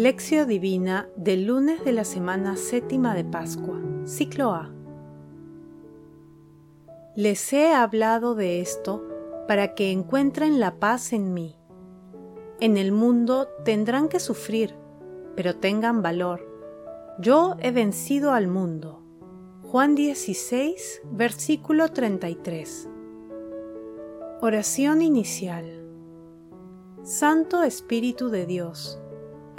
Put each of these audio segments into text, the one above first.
Lección Divina del lunes de la semana séptima de Pascua, ciclo A. Les he hablado de esto para que encuentren la paz en mí. En el mundo tendrán que sufrir, pero tengan valor. Yo he vencido al mundo. Juan 16, versículo 33. Oración inicial. Santo Espíritu de Dios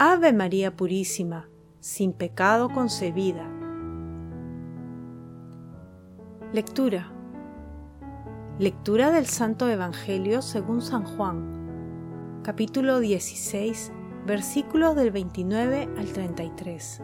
Ave María Purísima, sin pecado concebida. Lectura. Lectura del Santo Evangelio según San Juan, capítulo 16, versículos del 29 al 33.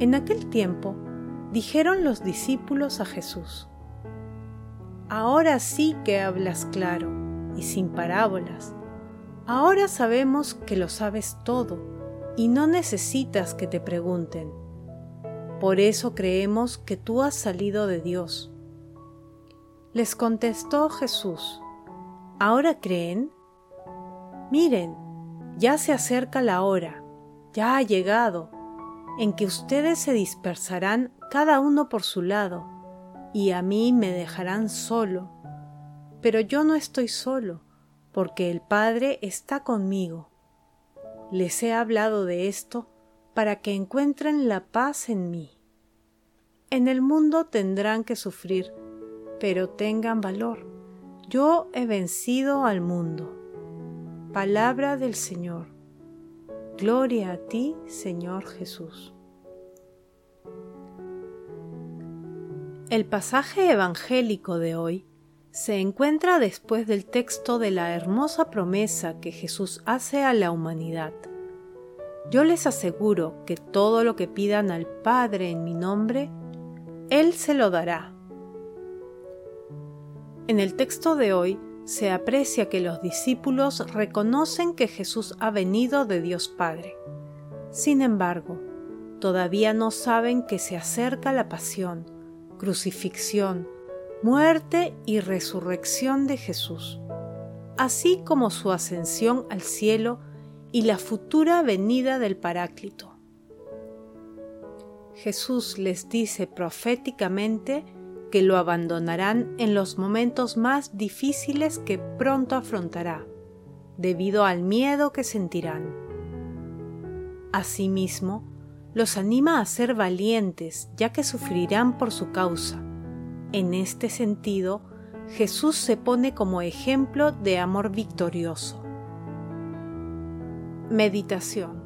En aquel tiempo dijeron los discípulos a Jesús, Ahora sí que hablas claro y sin parábolas Ahora sabemos que lo sabes todo y no necesitas que te pregunten. Por eso creemos que tú has salido de Dios. Les contestó Jesús, ¿ahora creen? Miren, ya se acerca la hora, ya ha llegado, en que ustedes se dispersarán cada uno por su lado, y a mí me dejarán solo. Pero yo no estoy solo porque el Padre está conmigo. Les he hablado de esto para que encuentren la paz en mí. En el mundo tendrán que sufrir, pero tengan valor. Yo he vencido al mundo. Palabra del Señor. Gloria a ti, Señor Jesús. El pasaje evangélico de hoy se encuentra después del texto de la hermosa promesa que Jesús hace a la humanidad. Yo les aseguro que todo lo que pidan al Padre en mi nombre, Él se lo dará. En el texto de hoy se aprecia que los discípulos reconocen que Jesús ha venido de Dios Padre. Sin embargo, todavía no saben que se acerca la pasión, crucifixión, muerte y resurrección de Jesús, así como su ascensión al cielo y la futura venida del Paráclito. Jesús les dice proféticamente que lo abandonarán en los momentos más difíciles que pronto afrontará, debido al miedo que sentirán. Asimismo, los anima a ser valientes, ya que sufrirán por su causa en este sentido, Jesús se pone como ejemplo de amor victorioso. Meditación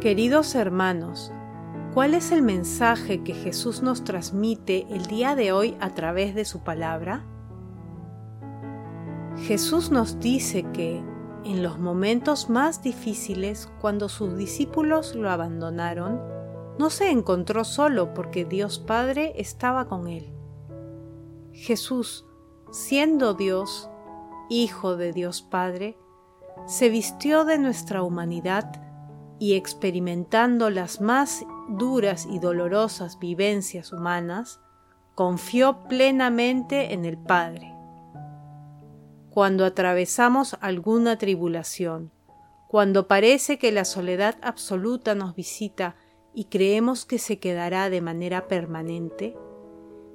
Queridos hermanos, ¿cuál es el mensaje que Jesús nos transmite el día de hoy a través de su palabra? Jesús nos dice que, en los momentos más difíciles, cuando sus discípulos lo abandonaron, no se encontró solo porque Dios Padre estaba con él. Jesús, siendo Dios, Hijo de Dios Padre, se vistió de nuestra humanidad y experimentando las más duras y dolorosas vivencias humanas, confió plenamente en el Padre. Cuando atravesamos alguna tribulación, cuando parece que la soledad absoluta nos visita y creemos que se quedará de manera permanente,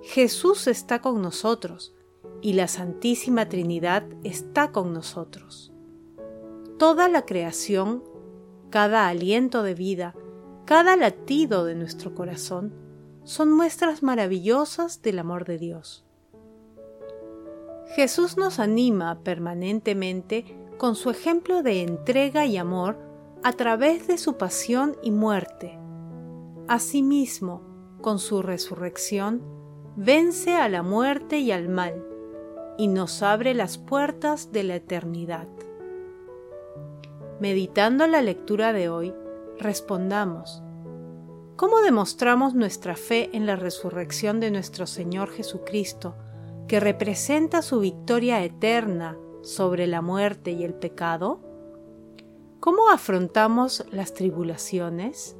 Jesús está con nosotros y la Santísima Trinidad está con nosotros. Toda la creación, cada aliento de vida, cada latido de nuestro corazón, son muestras maravillosas del amor de Dios. Jesús nos anima permanentemente con su ejemplo de entrega y amor a través de su pasión y muerte, Asimismo, con su resurrección, vence a la muerte y al mal, y nos abre las puertas de la eternidad. meditando la lectura de hoy, respondamos, ¿cómo demostramos nuestra fe en la resurrección de nuestro Señor Jesucristo, que representa su victoria eterna sobre la muerte y el pecado? ¿Cómo afrontamos las tribulaciones?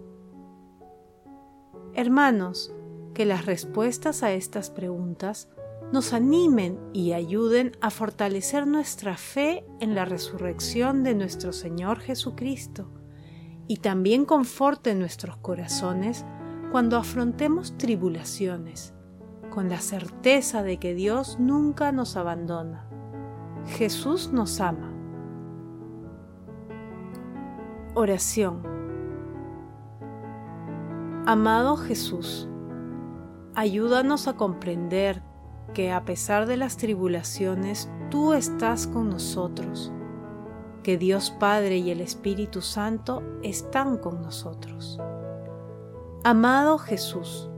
Hermanos, que las respuestas a estas preguntas nos animen y ayuden a fortalecer nuestra fe en la resurrección de nuestro Señor Jesucristo y también conforten nuestros corazones cuando afrontemos tribulaciones, con la certeza de que Dios nunca nos abandona. Jesús nos ama. Oración Amado Jesús, ayúdanos a comprender que a pesar de las tribulaciones, tú estás con nosotros, que Dios Padre y el Espíritu Santo están con nosotros. Amado Jesús,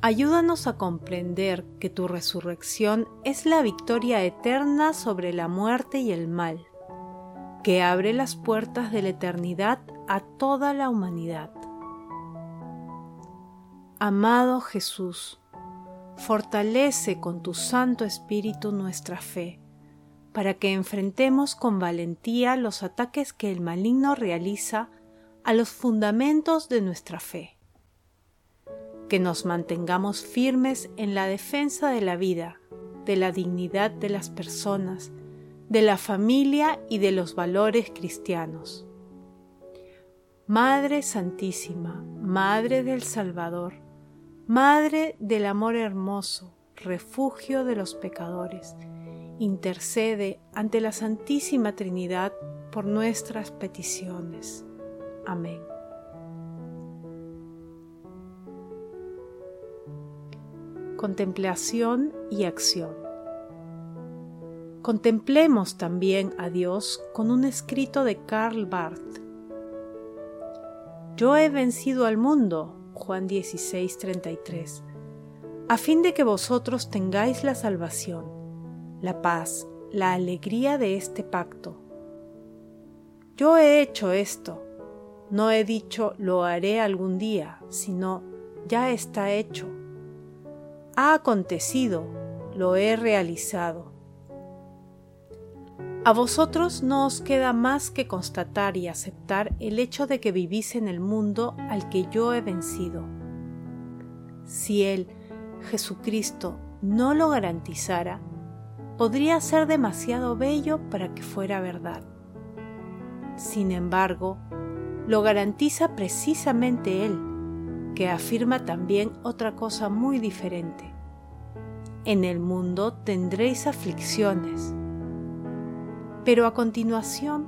ayúdanos a comprender que tu resurrección es la victoria eterna sobre la muerte y el mal, que abre las puertas de la eternidad a toda la humanidad. Amado Jesús, fortalece con tu Santo Espíritu nuestra fe, para que enfrentemos con valentía los ataques que el maligno realiza a los fundamentos de nuestra fe. Que nos mantengamos firmes en la defensa de la vida, de la dignidad de las personas, de la familia y de los valores cristianos. Madre Santísima, Madre del Salvador, Madre del amor hermoso, refugio de los pecadores, intercede ante la Santísima Trinidad por nuestras peticiones. Amén. Contemplación y acción. Contemplemos también a Dios con un escrito de Karl Barth. Yo he vencido al mundo, Juan 16, 33, a fin de que vosotros tengáis la salvación, la paz, la alegría de este pacto. Yo he hecho esto, no he dicho lo haré algún día, sino ya está hecho. Ha acontecido, lo he realizado. A vosotros no os queda más que constatar y aceptar el hecho de que vivís en el mundo al que yo he vencido. Si Él, Jesucristo, no lo garantizara, podría ser demasiado bello para que fuera verdad. Sin embargo, lo garantiza precisamente Él, que afirma también otra cosa muy diferente. En el mundo tendréis aflicciones pero a continuación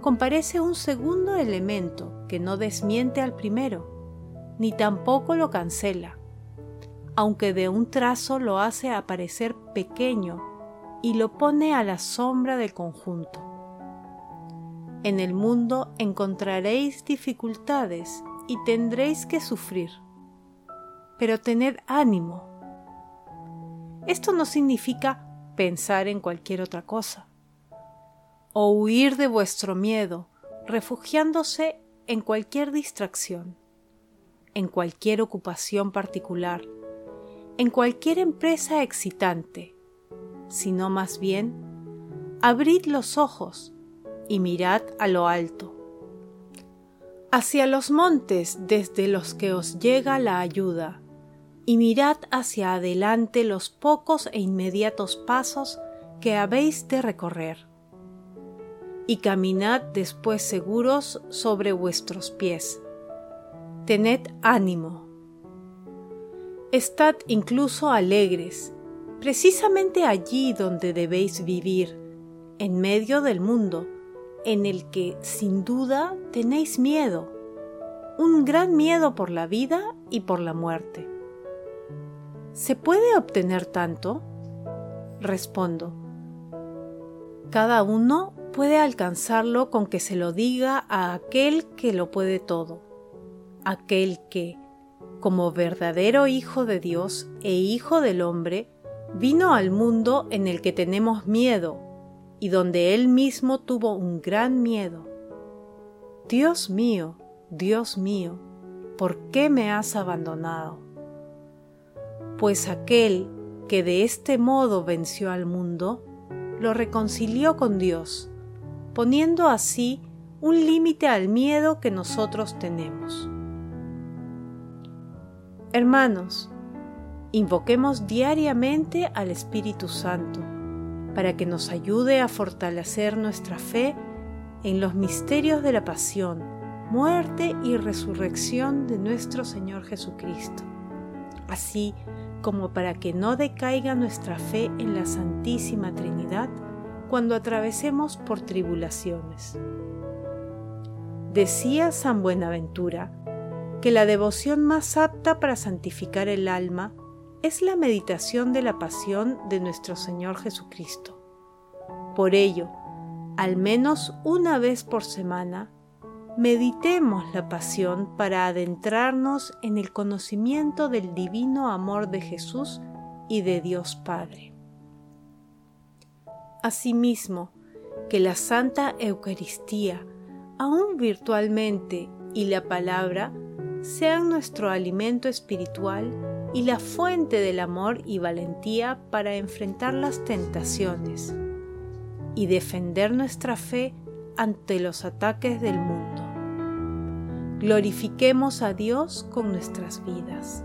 comparece un segundo elemento que no desmiente al primero, ni tampoco lo cancela, aunque de un trazo lo hace aparecer pequeño y lo pone a la sombra del conjunto. En el mundo encontraréis dificultades y tendréis que sufrir, pero tened ánimo. Esto no significa pensar en cualquier otra cosa o huir de vuestro miedo, refugiándose en cualquier distracción, en cualquier ocupación particular, en cualquier empresa excitante, sino más bien, abrid los ojos y mirad a lo alto, hacia los montes desde los que os llega la ayuda, y mirad hacia adelante los pocos e inmediatos pasos que habéis de recorrer y caminad después seguros sobre vuestros pies. Tened ánimo. Estad incluso alegres, precisamente allí donde debéis vivir, en medio del mundo, en el que sin duda tenéis miedo, un gran miedo por la vida y por la muerte. ¿Se puede obtener tanto? Respondo. Cada uno puede alcanzarlo con que se lo diga a aquel que lo puede todo, aquel que, como verdadero Hijo de Dios e Hijo del hombre, vino al mundo en el que tenemos miedo y donde Él mismo tuvo un gran miedo. Dios mío, Dios mío, ¿por qué me has abandonado? Pues aquel que de este modo venció al mundo, lo reconcilió con Dios, poniendo así un límite al miedo que nosotros tenemos. Hermanos, invoquemos diariamente al Espíritu Santo para que nos ayude a fortalecer nuestra fe en los misterios de la pasión, muerte y resurrección de nuestro Señor Jesucristo, así como para que no decaiga nuestra fe en la Santísima Trinidad cuando atravesemos por tribulaciones. Decía San Buenaventura que la devoción más apta para santificar el alma es la meditación de la pasión de nuestro Señor Jesucristo. Por ello, al menos una vez por semana, meditemos la pasión para adentrarnos en el conocimiento del divino amor de Jesús y de Dios Padre. Asimismo, que la Santa Eucaristía, aún virtualmente, y la palabra sean nuestro alimento espiritual y la fuente del amor y valentía para enfrentar las tentaciones y defender nuestra fe ante los ataques del mundo. Glorifiquemos a Dios con nuestras vidas.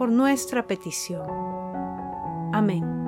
por nuestra petición. Amén.